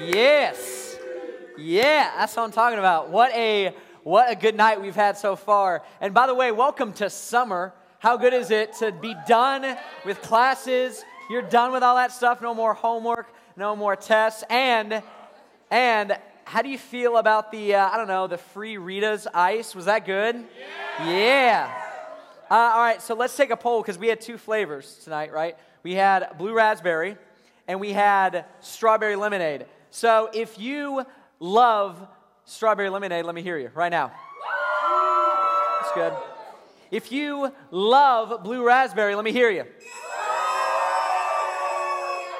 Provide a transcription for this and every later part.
Yes. Yeah, that's what I'm talking about. What a what a good night we've had so far. And by the way, welcome to summer. How good is it to be done with classes? You're done with all that stuff. No more homework, no more tests. And and how do you feel about the uh, I don't know the free Rita's ice? Was that good? Yeah. yeah. Uh, all right, so let's take a poll because we had two flavors tonight, right? We had blue raspberry and we had strawberry lemonade. So if you love strawberry lemonade, let me hear you right now. That's good. If you love blue raspberry, let me hear you.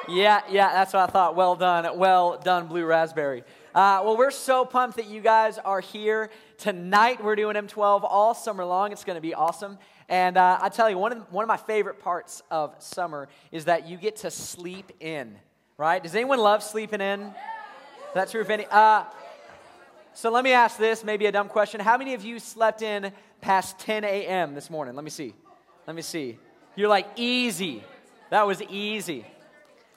Yeah, yeah, that's what I thought. Well done. Well done, blue raspberry. Uh, well, we're so pumped that you guys are here tonight. We're doing M12 all summer long. It's going to be awesome. And uh, I tell you, one of, one of my favorite parts of summer is that you get to sleep in, right? Does anyone love sleeping in? That's true if any. Uh, so let me ask this, maybe a dumb question. How many of you slept in past 10 a.m. this morning? Let me see. Let me see. You're like, easy. That was easy.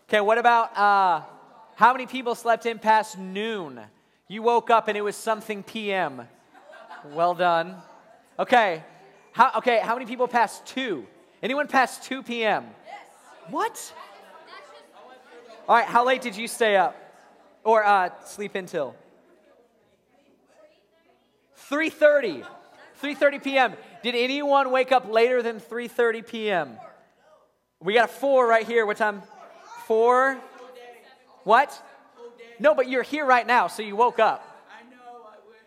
Okay, what about uh, how many people slept in past noon? You woke up and it was something p.m. Well done. Okay, how, okay, how many people past 2? Anyone past 2 p.m.? Yes. What? All right, how late did you stay up? Or uh, sleep until? 3.30. 3.30 p.m. Did anyone wake up later than 3.30 p.m.? We got a 4 right here. What time? 4? What? No, but you're here right now, so you woke up. I know, I wish.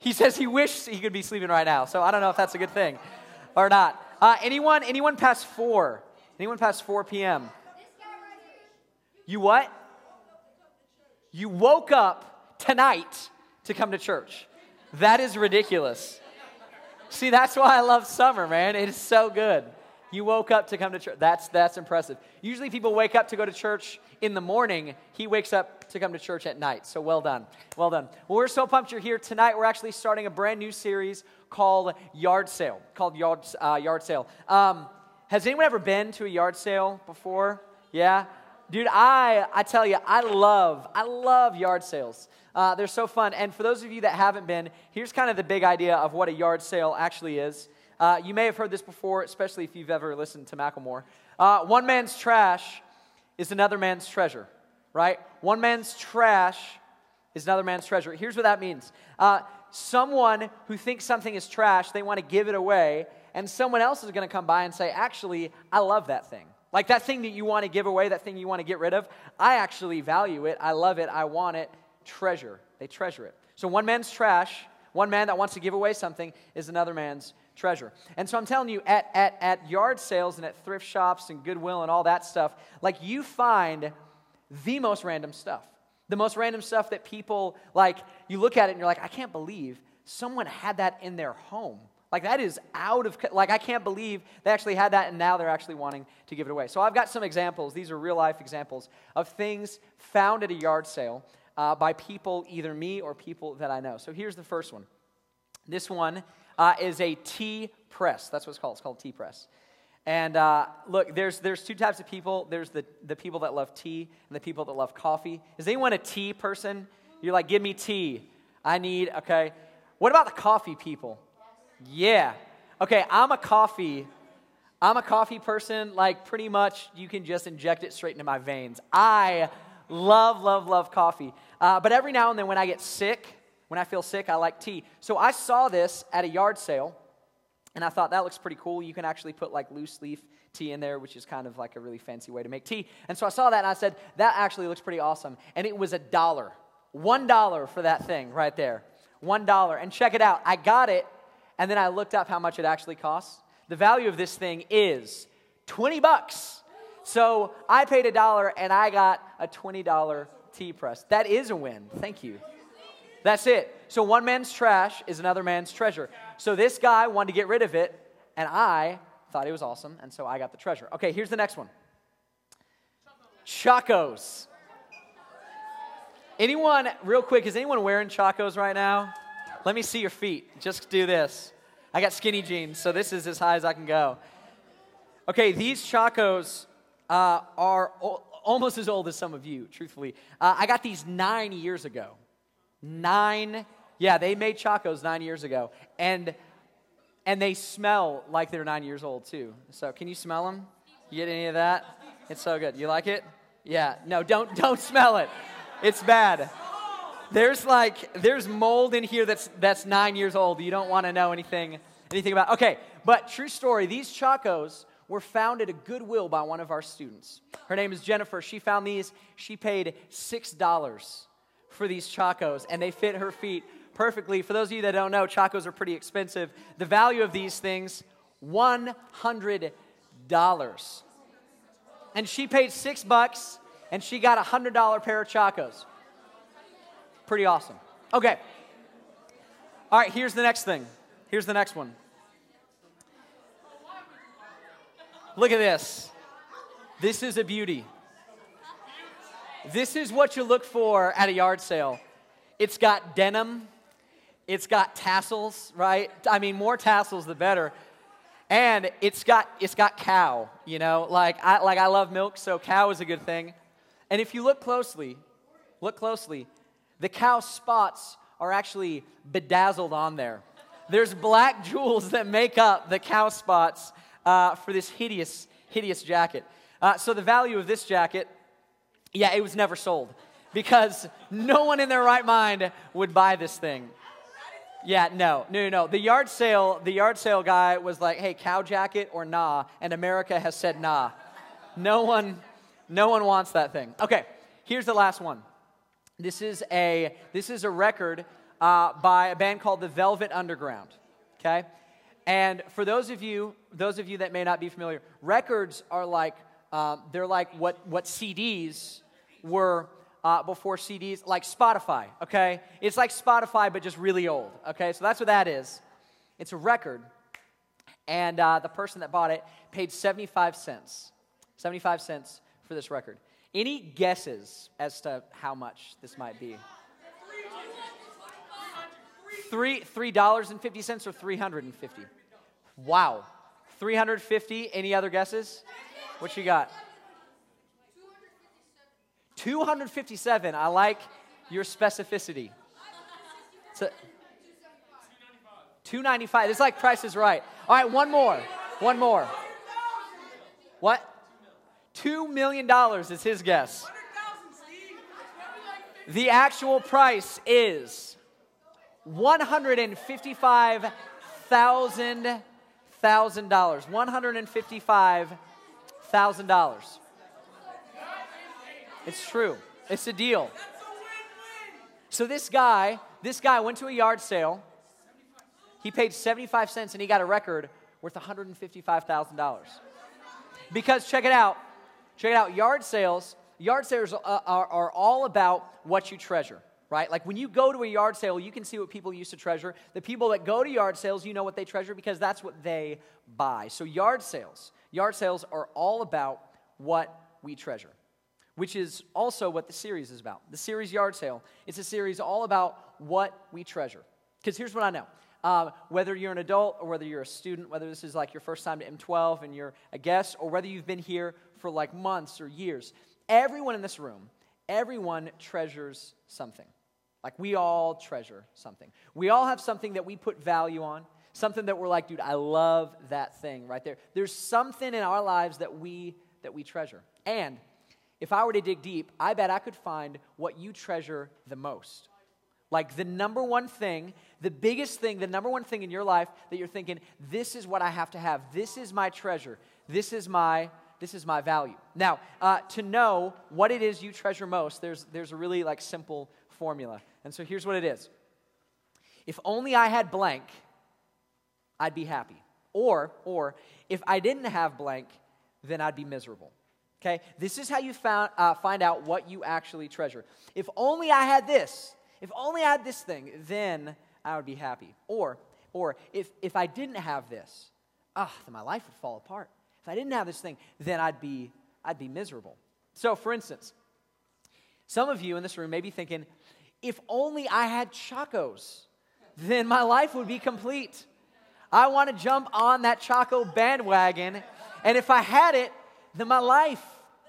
He says he wishes he could be sleeping right now. So I don't know if that's a good thing or not. Uh, anyone? Anyone past four? Anyone past 4 p.m.? You what? You woke up tonight to come to church. That is ridiculous. See, that's why I love summer, man. It is so good. You woke up to come to church. That's, that's impressive. Usually people wake up to go to church in the morning. He wakes up to come to church at night. So well done. Well done. Well, we're so pumped you're here tonight. We're actually starting a brand new series called Yard Sale. Called Yard, uh, yard Sale. Um, has anyone ever been to a yard sale before? Yeah? Dude, I, I tell you, I love, I love yard sales. Uh, they're so fun. And for those of you that haven't been, here's kind of the big idea of what a yard sale actually is. Uh, you may have heard this before, especially if you've ever listened to Macklemore. Uh, one man's trash is another man's treasure, right? One man's trash is another man's treasure. Here's what that means uh, someone who thinks something is trash, they want to give it away, and someone else is going to come by and say, Actually, I love that thing. Like that thing that you want to give away, that thing you want to get rid of, I actually value it. I love it. I want it. Treasure. They treasure it. So one man's trash, one man that wants to give away something, is another man's treasure. And so I'm telling you, at, at, at yard sales and at thrift shops and Goodwill and all that stuff, like you find the most random stuff. The most random stuff that people, like, you look at it and you're like, I can't believe someone had that in their home. Like, that is out of, like, I can't believe they actually had that and now they're actually wanting to give it away. So I've got some examples. These are real life examples of things found at a yard sale uh, by people, either me or people that I know. So here's the first one. This one uh, is a tea press. That's what it's called. It's called tea press. And uh, look, there's, there's two types of people. There's the, the people that love tea and the people that love coffee. Is anyone a tea person? You're like, give me tea. I need, okay. What about the coffee people? Yeah. Okay, I'm a coffee. I'm a coffee person. Like, pretty much, you can just inject it straight into my veins. I love, love, love coffee. Uh, but every now and then, when I get sick, when I feel sick, I like tea. So I saw this at a yard sale, and I thought that looks pretty cool. You can actually put like loose leaf tea in there, which is kind of like a really fancy way to make tea. And so I saw that and I said, that actually looks pretty awesome. And it was a dollar. One dollar for that thing right there. One dollar. And check it out. I got it, and then I looked up how much it actually costs. The value of this thing is 20 bucks. So I paid a dollar and I got a $20 tea press. That is a win. Thank you. That's it. So one man's trash is another man's treasure. So this guy wanted to get rid of it, and I thought it was awesome, and so I got the treasure. Okay, here's the next one Chacos. Anyone, real quick, is anyone wearing Chacos right now? Let me see your feet. Just do this. I got skinny jeans, so this is as high as I can go. Okay, these Chacos uh, are almost as old as some of you, truthfully. Uh, I got these nine years ago. Nine, yeah, they made Chacos nine years ago. And, and they smell like they're nine years old, too. So, can you smell them? You get any of that? It's so good. You like it? Yeah. No, don't, don't smell it. It's bad. There's like, there's mold in here that's, that's nine years old. You don't want to know anything, anything about. Okay, but true story, these Chacos were found at a Goodwill by one of our students. Her name is Jennifer. She found these. She paid $6 for these Chacos, and they fit her feet perfectly. For those of you that don't know, Chacos are pretty expensive. The value of these things, $100. And she paid six bucks, and she got a $100 pair of Chacos. Pretty awesome. Okay. All right, here's the next thing. Here's the next one. Look at this. This is a beauty. This is what you look for at a yard sale. It's got denim, it's got tassels, right? I mean, more tassels the better. And it's got it's got cow, you know? Like I like I love milk, so cow is a good thing. And if you look closely, look closely, the cow spots are actually bedazzled on there. There's black jewels that make up the cow spots uh, for this hideous, hideous jacket. Uh, so the value of this jacket, yeah, it was never sold because no one in their right mind would buy this thing. Yeah, no, no, no. The yard sale, the yard sale guy was like, "Hey, cow jacket or nah?" And America has said nah. No one, no one wants that thing. Okay, here's the last one. This is a this is a record uh, by a band called the Velvet Underground. Okay, and for those of you, those of you that may not be familiar, records are like uh, they're like what what CDs were uh, before CDs, like Spotify. Okay, it's like Spotify but just really old. Okay, so that's what that is. It's a record, and uh, the person that bought it paid seventy five cents. Seventy five cents for this record. Any guesses as to how much this might be? Three three dollars and fifty cents or three hundred and fifty. Wow. 350. Any other guesses? What you got? 257. I like your specificity. So, 295. It's like Price is Right. All right, one more. One more. What? $2 million is his guess. The actual price is 155,000 thousand dollars. One hundred and fifty-five thousand dollars. It's true. It's a deal. So this guy, this guy went to a yard sale. He paid 75 cents and he got a record worth $155,000. Because check it out. Check it out. Yard sales, yard sales are, are, are all about what you treasure right? Like when you go to a yard sale, you can see what people used to treasure. The people that go to yard sales, you know what they treasure because that's what they buy. So, yard sales, yard sales are all about what we treasure, which is also what the series is about. The series Yard Sale, it's a series all about what we treasure. Because here's what I know. Uh, whether you're an adult or whether you're a student, whether this is like your first time to M12 and you're a guest, or whether you've been here for like months or years, everyone in this room, everyone treasures something. Like we all treasure something. We all have something that we put value on, something that we're like, dude, I love that thing right there. There's something in our lives that we that we treasure. And if I were to dig deep, I bet I could find what you treasure the most. Like the number one thing, the biggest thing, the number one thing in your life that you're thinking, this is what I have to have. This is my treasure. This is my this is my value. Now, uh, to know what it is you treasure most, there's there's a really like simple formula. And so here's what it is If only I had blank, I'd be happy. Or, or if I didn't have blank, then I'd be miserable. Okay? This is how you found, uh, find out what you actually treasure. If only I had this, if only I had this thing, then I would be happy. Or, or if, if I didn't have this, ah, then my life would fall apart. If I didn't have this thing, then I'd be, I'd be miserable. So, for instance, some of you in this room may be thinking, if only I had Chacos, then my life would be complete. I want to jump on that Chaco bandwagon, and if I had it, then my life,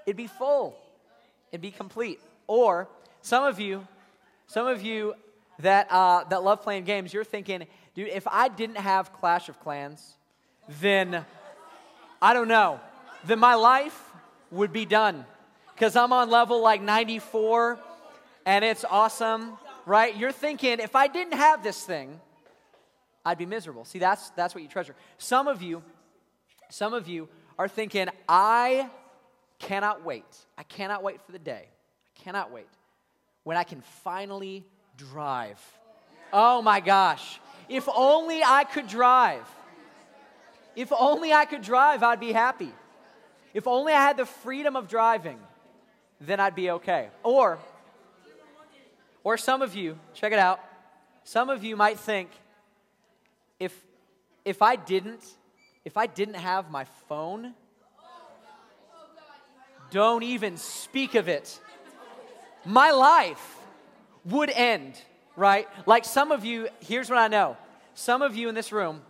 it'd be full. it'd be complete. Or some of you, some of you that, uh, that love playing games, you're thinking, dude, if I didn't have Clash of Clans, then I don't know, then my life would be done. Because I'm on level like 94 and it's awesome, right? You're thinking, if I didn't have this thing, I'd be miserable. See, that's, that's what you treasure. Some of you, some of you are thinking, I cannot wait. I cannot wait for the day. I cannot wait when I can finally drive. Oh my gosh. If only I could drive. If only I could drive, I'd be happy. If only I had the freedom of driving, then I'd be okay. Or, or some of you, check it out. Some of you might think, if, if I didn't, if I didn't have my phone, don't even speak of it. My life would end, right? Like some of you, here's what I know. Some of you in this room,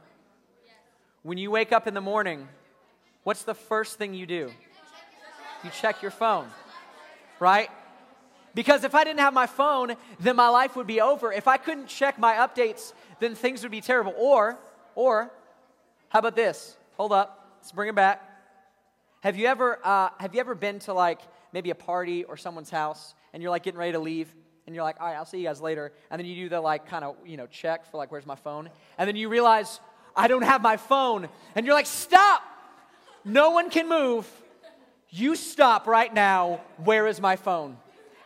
when you wake up in the morning, what's the first thing you do? You check your phone, right? Because if I didn't have my phone, then my life would be over. If I couldn't check my updates, then things would be terrible. Or, or, how about this? Hold up, let's bring it back. Have you ever, uh, have you ever been to like maybe a party or someone's house and you're like getting ready to leave and you're like, all right, I'll see you guys later. And then you do the like kind of, you know, check for like, where's my phone? And then you realize, I don't have my phone. And you're like, stop! No one can move. You stop right now. Where is my phone?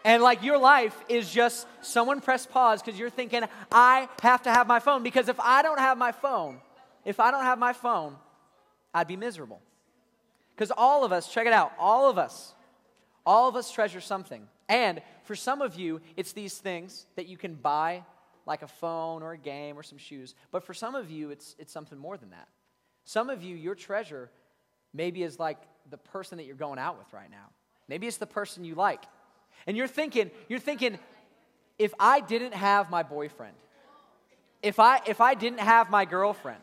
And like your life is just someone press pause because you're thinking, I have to have my phone. Because if I don't have my phone, if I don't have my phone, I'd be miserable. Because all of us, check it out, all of us, all of us treasure something. And for some of you, it's these things that you can buy, like a phone or a game or some shoes. But for some of you, it's, it's something more than that. Some of you, your treasure maybe is like the person that you're going out with right now. Maybe it's the person you like. And you're thinking, you're thinking, if I didn't have my boyfriend, if I if I didn't have my girlfriend,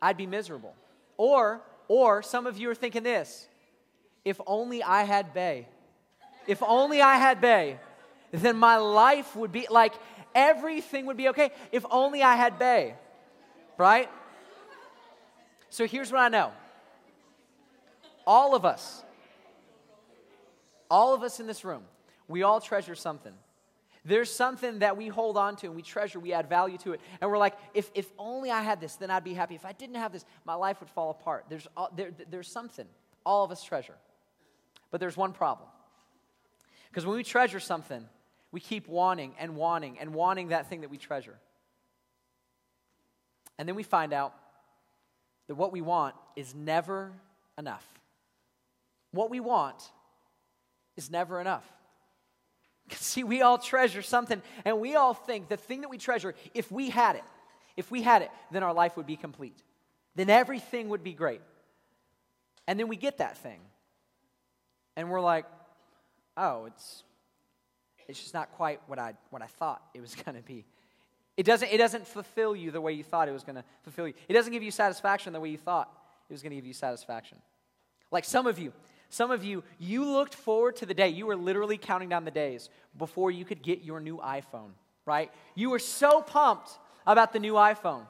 I'd be miserable. Or or some of you are thinking this, if only I had Bay. If only I had Bay, then my life would be like everything would be okay. If only I had Bay. Right? So here's what I know. All of us all of us in this room, we all treasure something. There's something that we hold on to and we treasure, we add value to it. And we're like, if, if only I had this, then I'd be happy. If I didn't have this, my life would fall apart. There's, there, there's something all of us treasure. But there's one problem. Because when we treasure something, we keep wanting and wanting and wanting that thing that we treasure. And then we find out that what we want is never enough. What we want is never enough. See, we all treasure something, and we all think the thing that we treasure, if we had it, if we had it, then our life would be complete. Then everything would be great. And then we get that thing, and we're like, oh, it's, it's just not quite what I, what I thought it was going to be. It doesn't, it doesn't fulfill you the way you thought it was going to fulfill you. It doesn't give you satisfaction the way you thought it was going to give you satisfaction. Like some of you, some of you, you looked forward to the day. You were literally counting down the days before you could get your new iPhone, right? You were so pumped about the new iPhone.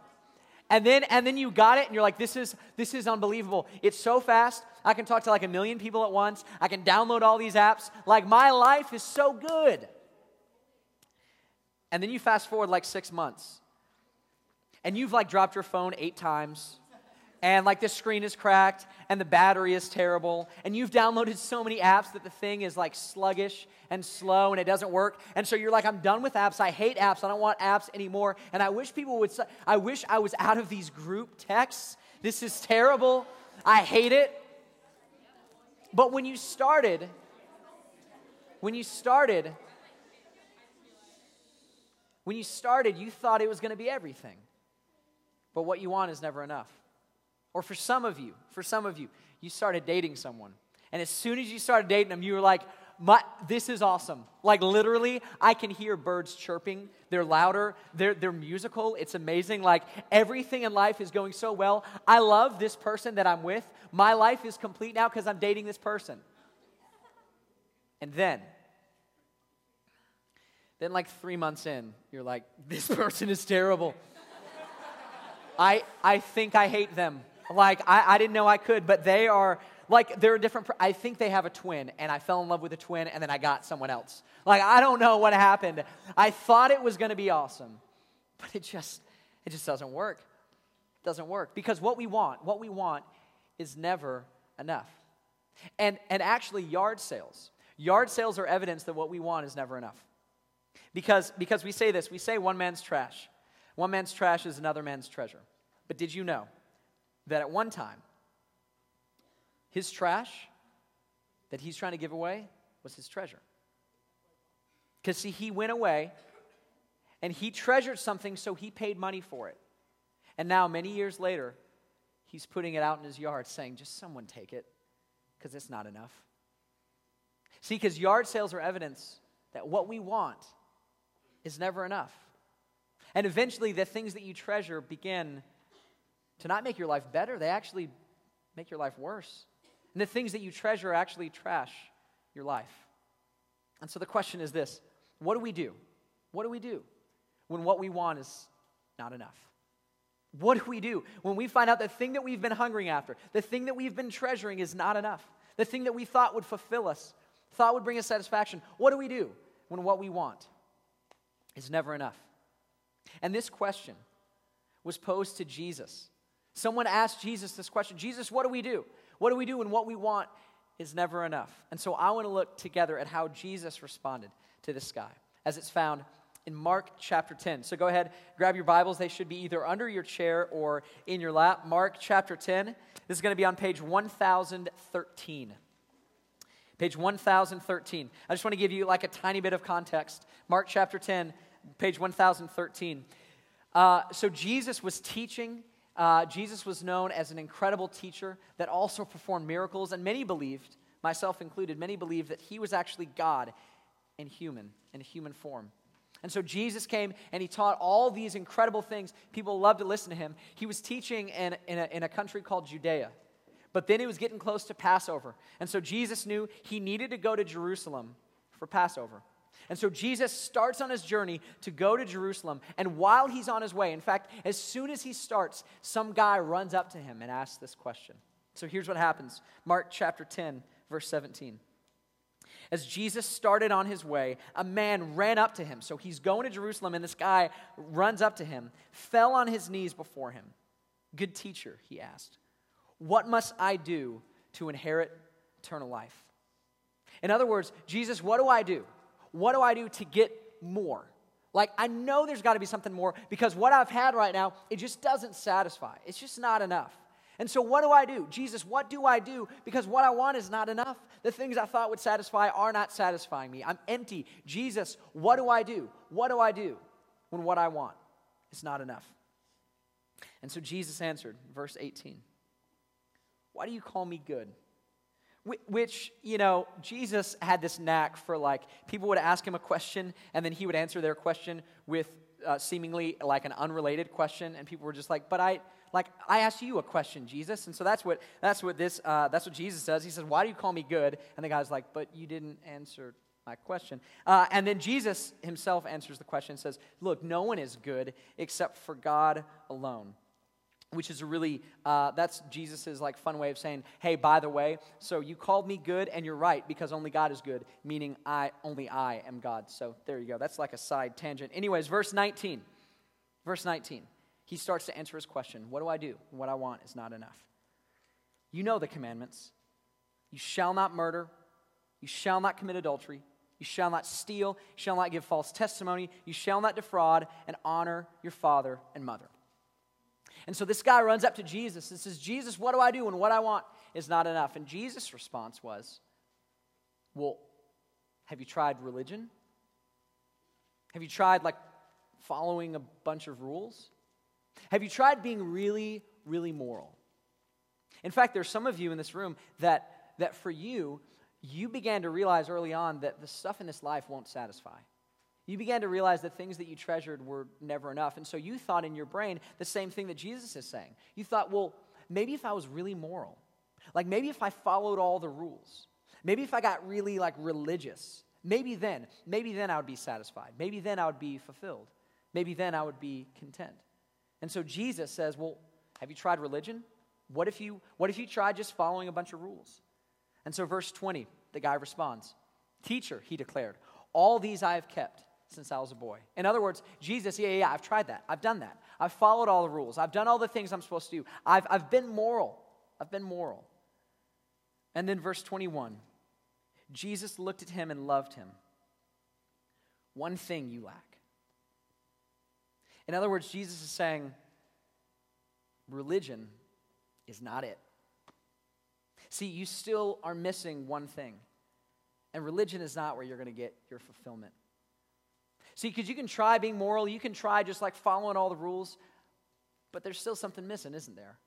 And then and then you got it and you're like this is this is unbelievable. It's so fast. I can talk to like a million people at once. I can download all these apps. Like my life is so good. And then you fast forward like 6 months. And you've like dropped your phone 8 times and like the screen is cracked and the battery is terrible and you've downloaded so many apps that the thing is like sluggish and slow and it doesn't work and so you're like i'm done with apps. I hate apps. I don't want apps anymore. And i wish people would i wish i was out of these group texts. This is terrible. I hate it. But when you started when you started when you started you thought it was going to be everything. But what you want is never enough or for some of you, for some of you, you started dating someone. And as soon as you started dating them, you were like, this is awesome. Like literally, I can hear birds chirping. They're louder. They're, they're musical. It's amazing. Like everything in life is going so well. I love this person that I'm with. My life is complete now because I'm dating this person. And then, then like three months in, you're like, this person is terrible. I, I think I hate them. Like, I, I didn't know I could, but they are, like, they're different, I think they have a twin, and I fell in love with a twin, and then I got someone else. Like, I don't know what happened. I thought it was going to be awesome, but it just, it just doesn't work. It doesn't work. Because what we want, what we want is never enough. And, and actually, yard sales, yard sales are evidence that what we want is never enough. Because, because we say this, we say one man's trash. One man's trash is another man's treasure. But did you know that at one time, his trash that he's trying to give away was his treasure? Because, see, he went away and he treasured something, so he paid money for it. And now, many years later, he's putting it out in his yard saying, just someone take it, because it's not enough. See, because yard sales are evidence that what we want is never enough. And eventually, the things that you treasure begin to not make your life better, they actually make your life worse. And the things that you treasure actually trash your life. And so the question is this what do we do? What do we do when what we want is not enough? What do we do when we find out the thing that we've been hungering after, the thing that we've been treasuring is not enough, the thing that we thought would fulfill us, thought would bring us satisfaction? What do we do when what we want is never enough? And this question was posed to Jesus. Someone asked Jesus this question Jesus, what do we do? What do we do when what we want is never enough? And so I want to look together at how Jesus responded to this guy, as it's found in Mark chapter 10. So go ahead, grab your Bibles. They should be either under your chair or in your lap. Mark chapter 10. This is going to be on page 1013. Page 1013. I just want to give you like a tiny bit of context. Mark chapter 10, page 1013. Uh, so Jesus was teaching. Uh, Jesus was known as an incredible teacher that also performed miracles, and many believed, myself included, many believed that he was actually God in human, in human form. And so Jesus came and he taught all these incredible things. People loved to listen to him. He was teaching in, in, a, in a country called Judea. But then he was getting close to Passover. And so Jesus knew he needed to go to Jerusalem for Passover. And so Jesus starts on his journey to go to Jerusalem. And while he's on his way, in fact, as soon as he starts, some guy runs up to him and asks this question. So here's what happens Mark chapter 10, verse 17. As Jesus started on his way, a man ran up to him. So he's going to Jerusalem, and this guy runs up to him, fell on his knees before him. Good teacher, he asked, what must I do to inherit eternal life? In other words, Jesus, what do I do? What do I do to get more? Like, I know there's got to be something more because what I've had right now, it just doesn't satisfy. It's just not enough. And so, what do I do? Jesus, what do I do? Because what I want is not enough. The things I thought would satisfy are not satisfying me. I'm empty. Jesus, what do I do? What do I do when what I want is not enough? And so, Jesus answered, verse 18, Why do you call me good? Which, you know, Jesus had this knack for like, people would ask him a question and then he would answer their question with uh, seemingly like an unrelated question. And people were just like, but I, like I asked you a question, Jesus. And so that's what that's what this uh, that's what Jesus says. He says, "Why do you call me good?" And the guy's like, "But you didn't answer my question." Uh, and then Jesus himself answers the question and says, "Look, no one is good except for God alone." Which is a really uh, that's Jesus's like fun way of saying, "Hey, by the way, so you called me good, and you're right because only God is good, meaning I only I am God." So there you go. That's like a side tangent. Anyways, verse 19. Verse 19 he starts to answer his question What do I do? What I want is not enough. You know the commandments. You shall not murder. You shall not commit adultery. You shall not steal. You shall not give false testimony. You shall not defraud and honor your father and mother. And so this guy runs up to Jesus and says, Jesus, what do I do when what I want is not enough? And Jesus' response was, Well, have you tried religion? Have you tried like following a bunch of rules? Have you tried being really, really moral? In fact, there's some of you in this room that, that for you, you began to realize early on that the stuff in this life won't satisfy. You began to realize that things that you treasured were never enough. And so you thought in your brain the same thing that Jesus is saying. You thought, well, maybe if I was really moral, like maybe if I followed all the rules, maybe if I got really like religious, maybe then, maybe then I would be satisfied. Maybe then I would be fulfilled. Maybe then I would be content. And so Jesus says, Well, have you tried religion? What if you, what if you tried just following a bunch of rules? And so, verse 20, the guy responds Teacher, he declared, all these I have kept since I was a boy. In other words, Jesus, yeah, yeah, I've tried that. I've done that. I've followed all the rules. I've done all the things I'm supposed to do. I've, I've been moral. I've been moral. And then, verse 21 Jesus looked at him and loved him. One thing you lack. In other words, Jesus is saying, religion is not it. See, you still are missing one thing. And religion is not where you're going to get your fulfillment. See, because you can try being moral, you can try just like following all the rules, but there's still something missing, isn't there?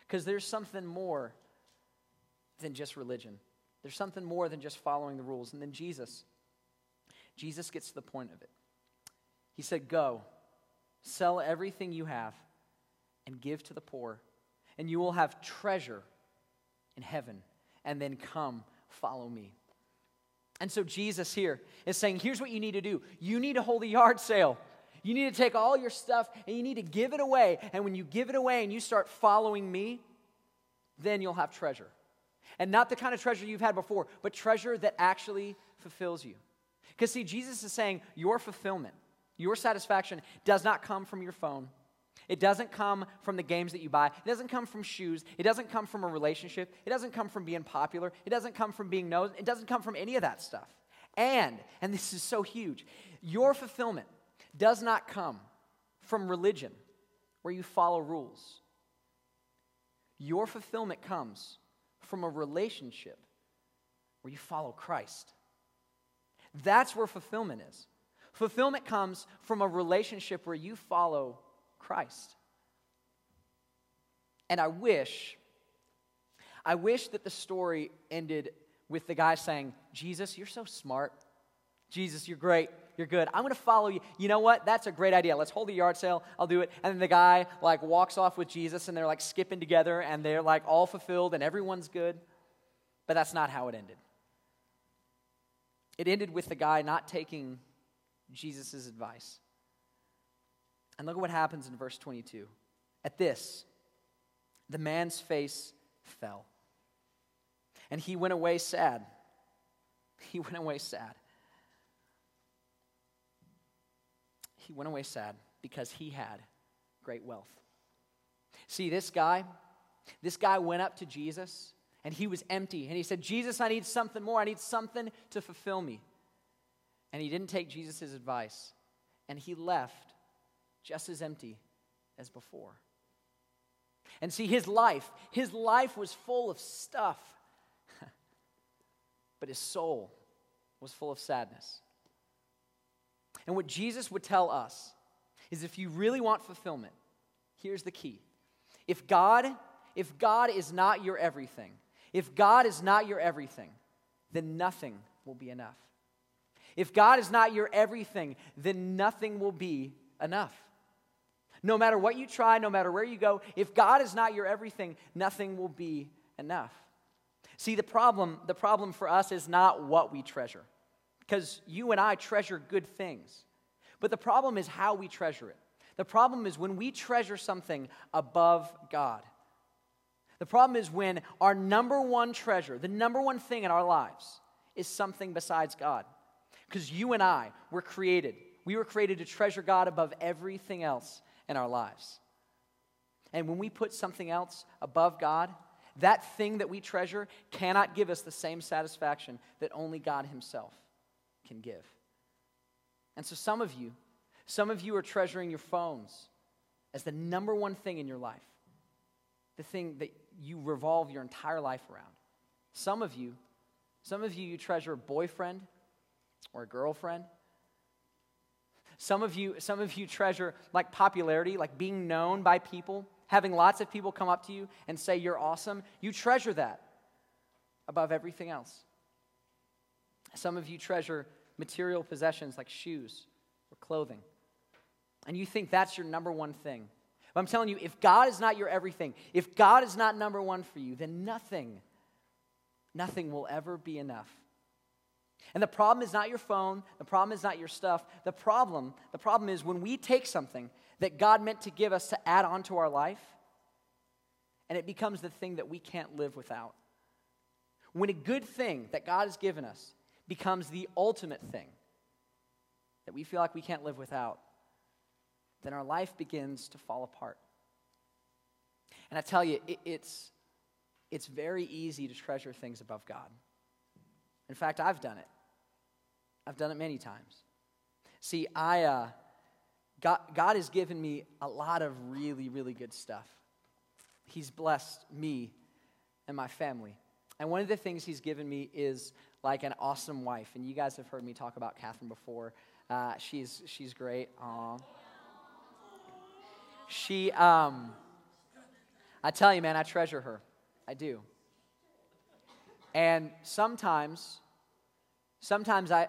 Because there's something more than just religion. There's something more than just following the rules. And then Jesus, Jesus gets to the point of it. He said, Go, sell everything you have, and give to the poor, and you will have treasure in heaven. And then come, follow me. And so Jesus here is saying, here's what you need to do. You need to hold a yard sale. You need to take all your stuff and you need to give it away. And when you give it away and you start following me, then you'll have treasure. And not the kind of treasure you've had before, but treasure that actually fulfills you. Because, see, Jesus is saying your fulfillment, your satisfaction does not come from your phone. It doesn't come from the games that you buy. It doesn't come from shoes. It doesn't come from a relationship. It doesn't come from being popular. It doesn't come from being known. It doesn't come from any of that stuff. And, and this is so huge, your fulfillment does not come from religion where you follow rules. Your fulfillment comes from a relationship where you follow Christ. That's where fulfillment is. Fulfillment comes from a relationship where you follow Christ. And I wish, I wish that the story ended with the guy saying, Jesus, you're so smart. Jesus, you're great. You're good. I'm going to follow you. You know what? That's a great idea. Let's hold a yard sale. I'll do it. And then the guy like walks off with Jesus and they're like skipping together and they're like all fulfilled and everyone's good. But that's not how it ended. It ended with the guy not taking Jesus' advice. And look at what happens in verse 22. At this, the man's face fell. And he went away sad. He went away sad. He went away sad because he had great wealth. See, this guy, this guy went up to Jesus and he was empty. And he said, Jesus, I need something more. I need something to fulfill me. And he didn't take Jesus' advice. And he left just as empty as before. And see, his life, his life was full of stuff, but his soul was full of sadness. And what Jesus would tell us is if you really want fulfillment, here's the key. If God, if God is not your everything, if God is not your everything, then nothing will be enough. If God is not your everything, then nothing will be enough. No matter what you try, no matter where you go, if God is not your everything, nothing will be enough. See, the problem, the problem for us is not what we treasure, because you and I treasure good things. But the problem is how we treasure it. The problem is when we treasure something above God. The problem is when our number one treasure, the number one thing in our lives, is something besides God. Because you and I were created. We were created to treasure God above everything else in our lives. And when we put something else above God, that thing that we treasure cannot give us the same satisfaction that only God Himself can give. And so, some of you, some of you are treasuring your phones as the number one thing in your life, the thing that you revolve your entire life around. Some of you, some of you, you treasure a boyfriend or a girlfriend some of you, some of you treasure like popularity, like being known by people, having lots of people come up to you and say you're awesome. You treasure that above everything else. Some of you treasure material possessions like shoes or clothing. And you think that's your number one thing. But I'm telling you, if God is not your everything, if God is not number one for you, then nothing, nothing will ever be enough. And the problem is not your phone, the problem is not your stuff. The problem, the problem is when we take something that God meant to give us to add on to our life and it becomes the thing that we can't live without. When a good thing that God has given us becomes the ultimate thing that we feel like we can't live without, then our life begins to fall apart. And I tell you, it, it's, it's very easy to treasure things above God. In fact, I've done it. I've done it many times. See, I, uh, God, God has given me a lot of really, really good stuff. He's blessed me and my family. And one of the things He's given me is like an awesome wife. And you guys have heard me talk about Catherine before. Uh, she's, she's great. Aww. She, um, I tell you, man, I treasure her. I do. And sometimes, sometimes I,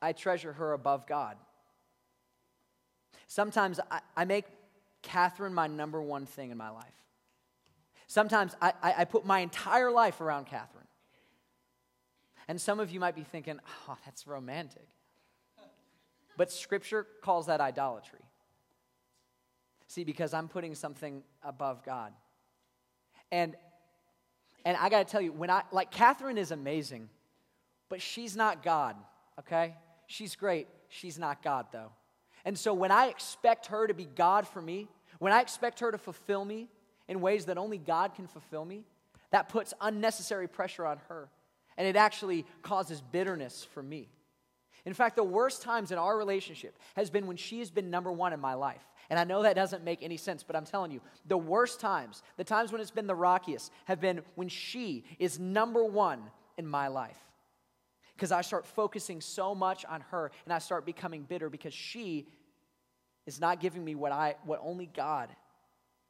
I treasure her above God. Sometimes I, I make Catherine my number one thing in my life. Sometimes I, I, I put my entire life around Catherine. And some of you might be thinking, oh, that's romantic. But Scripture calls that idolatry. See, because I'm putting something above God. And and I got to tell you, when I like Catherine is amazing, but she's not God, okay? She's great. She's not God though. And so when I expect her to be God for me, when I expect her to fulfill me in ways that only God can fulfill me, that puts unnecessary pressure on her. And it actually causes bitterness for me. In fact, the worst times in our relationship has been when she has been number one in my life. And I know that doesn't make any sense, but I'm telling you, the worst times, the times when it's been the rockiest, have been when she is number one in my life. Because I start focusing so much on her and I start becoming bitter because she is not giving me what, I, what only God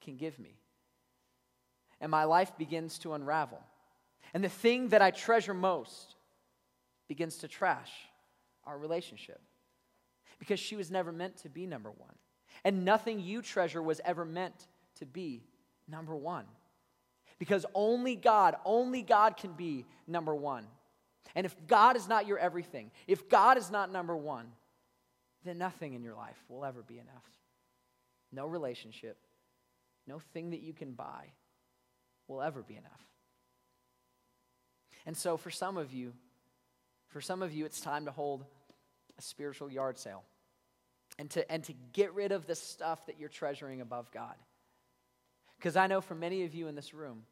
can give me. And my life begins to unravel. And the thing that I treasure most begins to trash our relationship because she was never meant to be number one. And nothing you treasure was ever meant to be number one. Because only God, only God can be number one. And if God is not your everything, if God is not number one, then nothing in your life will ever be enough. No relationship, no thing that you can buy will ever be enough. And so for some of you, for some of you, it's time to hold a spiritual yard sale and to, and to get rid of the stuff that you're treasuring above God. Because I know for many of you in this room,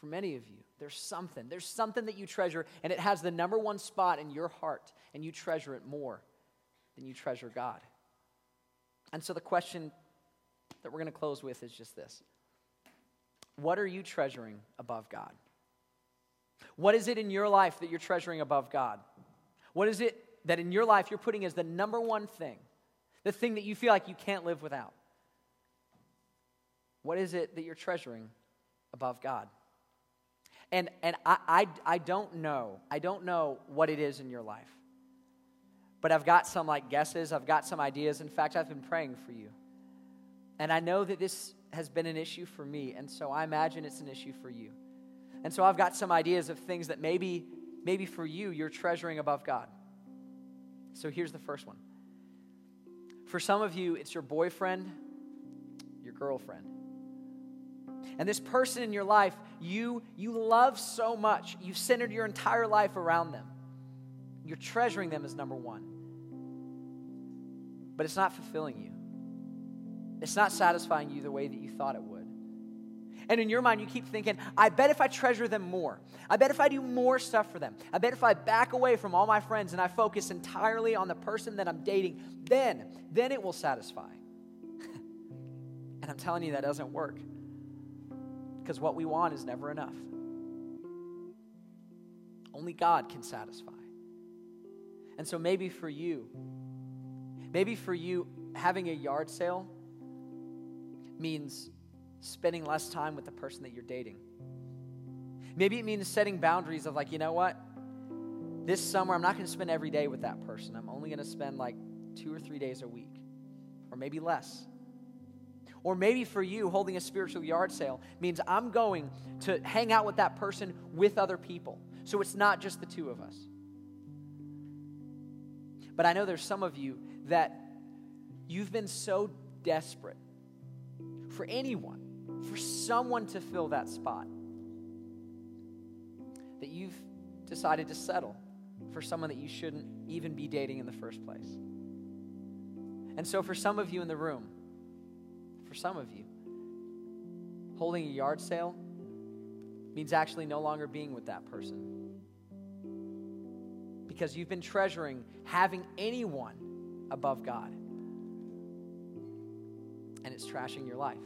for many of you, there's something. There's something that you treasure, and it has the number one spot in your heart, and you treasure it more than you treasure God. And so the question that we're going to close with is just this What are you treasuring above God? What is it in your life that you're treasuring above God? What is it that in your life you're putting as the number one thing? The thing that you feel like you can't live without? What is it that you're treasuring above God? And, and I, I, I don't know. I don't know what it is in your life. But I've got some like guesses. I've got some ideas. In fact, I've been praying for you. And I know that this has been an issue for me. And so I imagine it's an issue for you. And so I've got some ideas of things that maybe, maybe for you, you're treasuring above God. So here's the first one for some of you, it's your boyfriend, your girlfriend. And this person in your life, you, you love so much. You've centered your entire life around them. You're treasuring them as number one. But it's not fulfilling you, it's not satisfying you the way that you thought it would. And in your mind, you keep thinking, I bet if I treasure them more, I bet if I do more stuff for them, I bet if I back away from all my friends and I focus entirely on the person that I'm dating, then, then it will satisfy. and I'm telling you, that doesn't work. Because what we want is never enough. Only God can satisfy. And so maybe for you, maybe for you, having a yard sale means spending less time with the person that you're dating. Maybe it means setting boundaries of like, you know what? This summer, I'm not going to spend every day with that person. I'm only going to spend like two or three days a week, or maybe less. Or maybe for you, holding a spiritual yard sale means I'm going to hang out with that person with other people So it's not just the two of us. But I know there's some of you that you've been so desperate for anyone, for someone to fill that spot, that you've decided to settle for someone that you shouldn't even be dating in the first place. And so, for some of you in the room, for some of you, holding a yard sale means actually no longer being with that person. Because you've been treasuring having anyone above God. And it's trashing your life.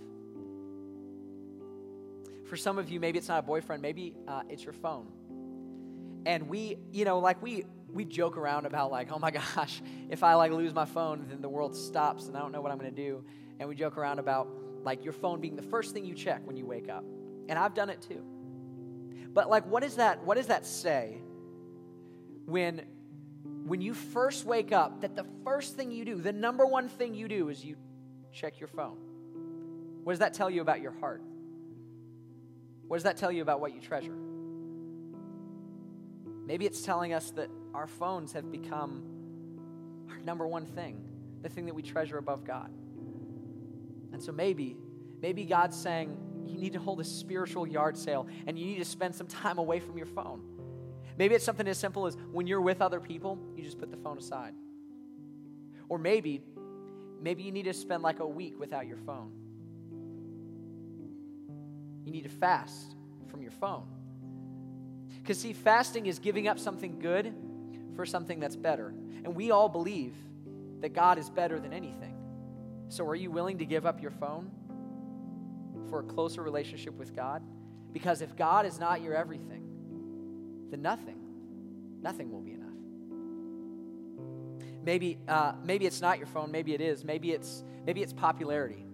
For some of you, maybe it's not a boyfriend, maybe uh, it's your phone. And we, you know, like we we joke around about like, oh my gosh, if I like lose my phone, then the world stops and I don't know what I'm gonna do. And we joke around about like your phone being the first thing you check when you wake up. And I've done it too. But like what is that what does that say when when you first wake up that the first thing you do, the number one thing you do is you check your phone? What does that tell you about your heart? What does that tell you about what you treasure? Maybe it's telling us that our phones have become our number one thing, the thing that we treasure above God. And so maybe, maybe God's saying, you need to hold a spiritual yard sale and you need to spend some time away from your phone. Maybe it's something as simple as when you're with other people, you just put the phone aside. Or maybe, maybe you need to spend like a week without your phone. You need to fast from your phone. Because, see, fasting is giving up something good for something that's better. And we all believe that God is better than anything. So, are you willing to give up your phone for a closer relationship with God? Because if God is not your everything, then nothing, nothing will be enough. Maybe, uh, maybe it's not your phone. Maybe it is. Maybe it's, maybe it's popularity.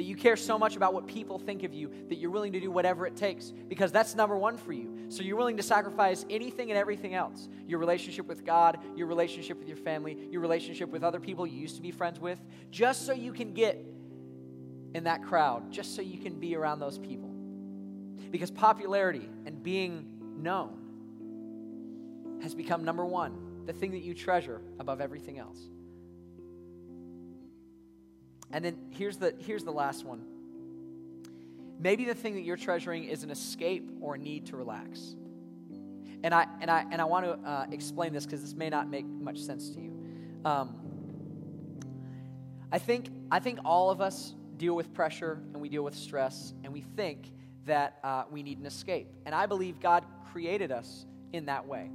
That you care so much about what people think of you that you're willing to do whatever it takes because that's number one for you. So you're willing to sacrifice anything and everything else your relationship with God, your relationship with your family, your relationship with other people you used to be friends with, just so you can get in that crowd, just so you can be around those people. Because popularity and being known has become number one, the thing that you treasure above everything else. And then here's the, here's the last one. Maybe the thing that you're treasuring is an escape or a need to relax. And I, and I, and I want to uh, explain this because this may not make much sense to you. Um, I, think, I think all of us deal with pressure and we deal with stress, and we think that uh, we need an escape. And I believe God created us in that way,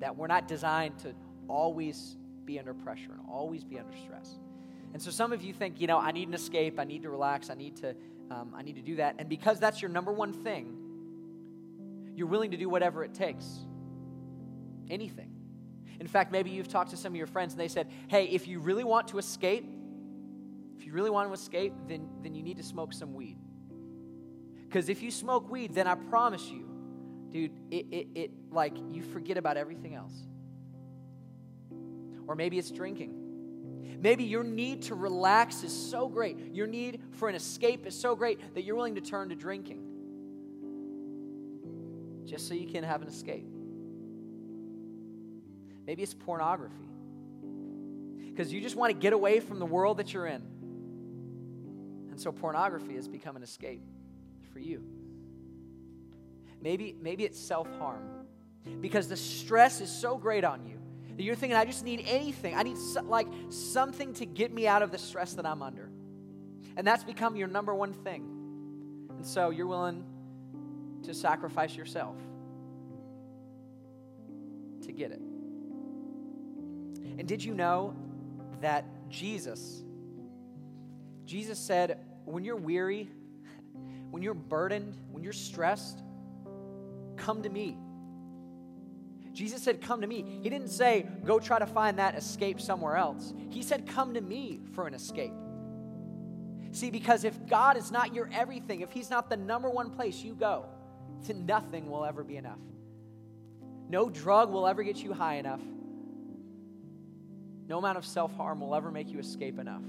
that we're not designed to always be under pressure and always be under stress. And so some of you think, you know, I need an escape, I need to relax, I need to, um, I need to do that. And because that's your number one thing, you're willing to do whatever it takes. Anything. In fact, maybe you've talked to some of your friends and they said, hey, if you really want to escape, if you really want to escape, then, then you need to smoke some weed. Because if you smoke weed, then I promise you, dude, it, it, it like you forget about everything else. Or maybe it's drinking. Maybe your need to relax is so great, your need for an escape is so great that you're willing to turn to drinking just so you can have an escape. Maybe it's pornography because you just want to get away from the world that you're in. And so pornography has become an escape for you. Maybe, maybe it's self harm because the stress is so great on you that you're thinking, I just need anything. I need so, like something to get me out of the stress that I'm under. And that's become your number one thing. And so you're willing to sacrifice yourself to get it. And did you know that Jesus, Jesus said, when you're weary, when you're burdened, when you're stressed, come to me. Jesus said, Come to me. He didn't say, Go try to find that escape somewhere else. He said, Come to me for an escape. See, because if God is not your everything, if He's not the number one place you go, then nothing will ever be enough. No drug will ever get you high enough. No amount of self harm will ever make you escape enough.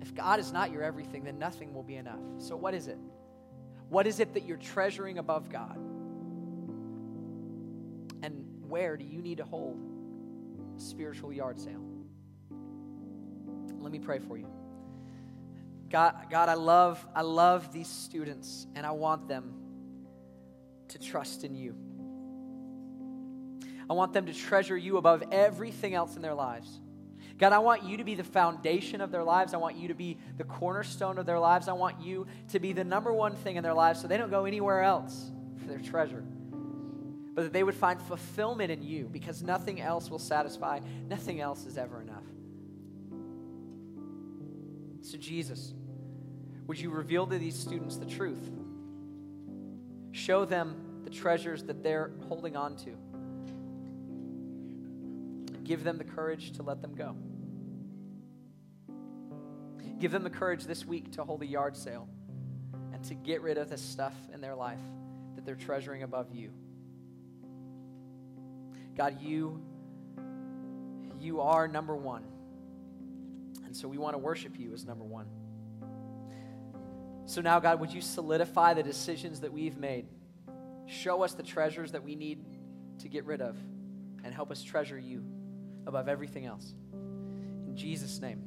If God is not your everything, then nothing will be enough. So, what is it? What is it that you're treasuring above God? And where do you need to hold a spiritual yard sale? Let me pray for you. God, God, I love, I love these students, and I want them to trust in you. I want them to treasure you above everything else in their lives. God, I want you to be the foundation of their lives. I want you to be the cornerstone of their lives. I want you to be the number one thing in their lives so they don't go anywhere else for their treasure. But that they would find fulfillment in you because nothing else will satisfy, nothing else is ever enough. So, Jesus, would you reveal to these students the truth? Show them the treasures that they're holding on to. Give them the courage to let them go. Give them the courage this week to hold a yard sale and to get rid of the stuff in their life that they're treasuring above you. God, you you are number 1. And so we want to worship you as number 1. So now God, would you solidify the decisions that we've made? Show us the treasures that we need to get rid of and help us treasure you above everything else. In Jesus' name.